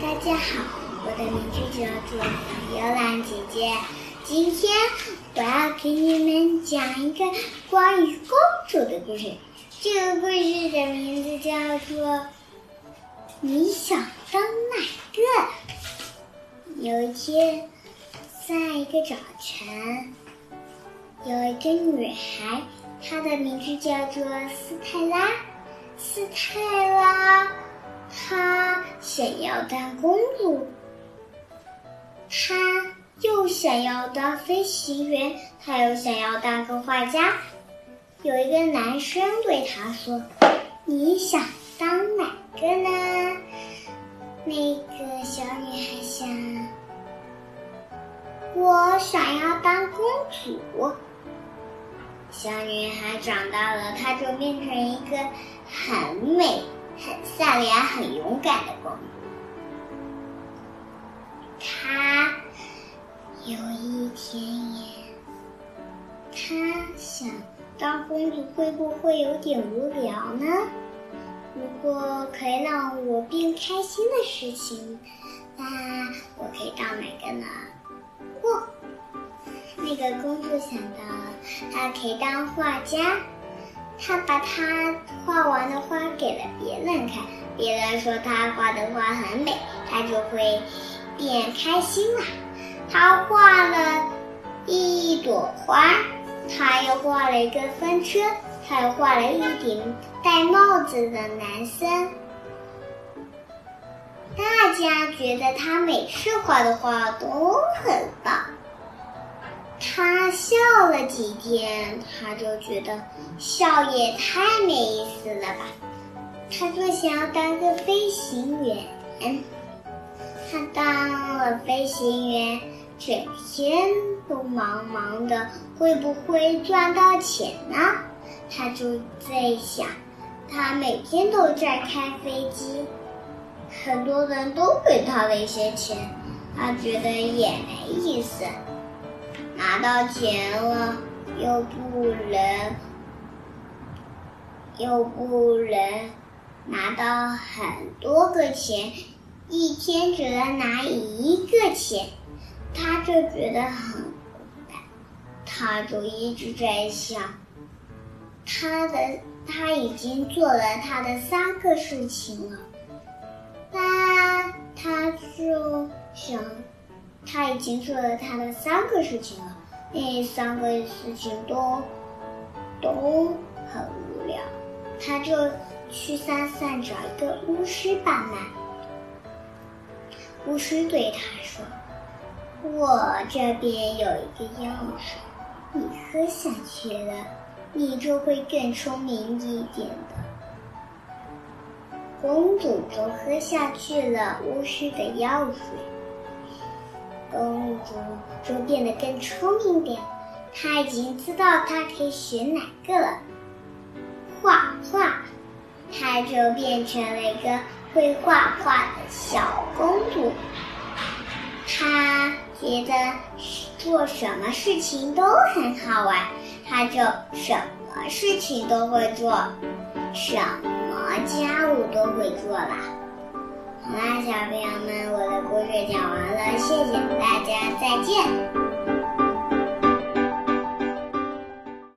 大家好，我的名字叫做尤兰姐姐。今天我要给你们讲一个关于公主的故事。这个故事的名字叫做《你想当哪个》。有一天，在一个早晨，有一个女孩，她的名字叫做斯泰拉。斯泰拉，她想要当公主，她又想要当飞行员，她又想要当个画家。有一个男生对她说：“你想当哪个呢？”那个小女孩想：“我想要当公主。”小女孩长大了，她就变成一个很美、很善良、很勇敢的公主。她有一天也，她想当公主会不会有点无聊呢？如果可以让我变开心的事情，那我可以当哪个呢？哦，那个公主想到了，她可以当画家。她把她画完的花给了别人看，别人说她画的花很美，她就会变开心了。她画了一朵花，她又画了一个风车，她又画了一顶戴帽子的男生。大家觉得他每次画的画都很棒。他笑了几天，他就觉得笑也太没意思了吧。他就想要当个飞行员。他当了飞行员，整天都忙忙的，会不会赚到钱呢？他就在想，他每天都在开飞机，很多人都给他了一些钱，他觉得也没意思。拿到钱了，又不能，又不能拿到很多个钱，一天只能拿一个钱，他就觉得很孤单，他就一直在想，他的他已经做了他的三个事情了，他他就想。他已经做了他的三个事情了，那三个事情都都很无聊，他就去山上找一个巫师帮忙。巫师对他说：“我这边有一个药水，你喝下去了，你就会更聪明一点的。”公主就喝下去了巫师的药水。公主就变得更聪明点，她已经知道她可以选哪个了。画画，她就变成了一个会画画的小公主。她觉得做什么事情都很好玩，她就什么事情都会做，什么家务都会做啦。好啦，小朋友们，故事讲完了，谢谢大家，再见。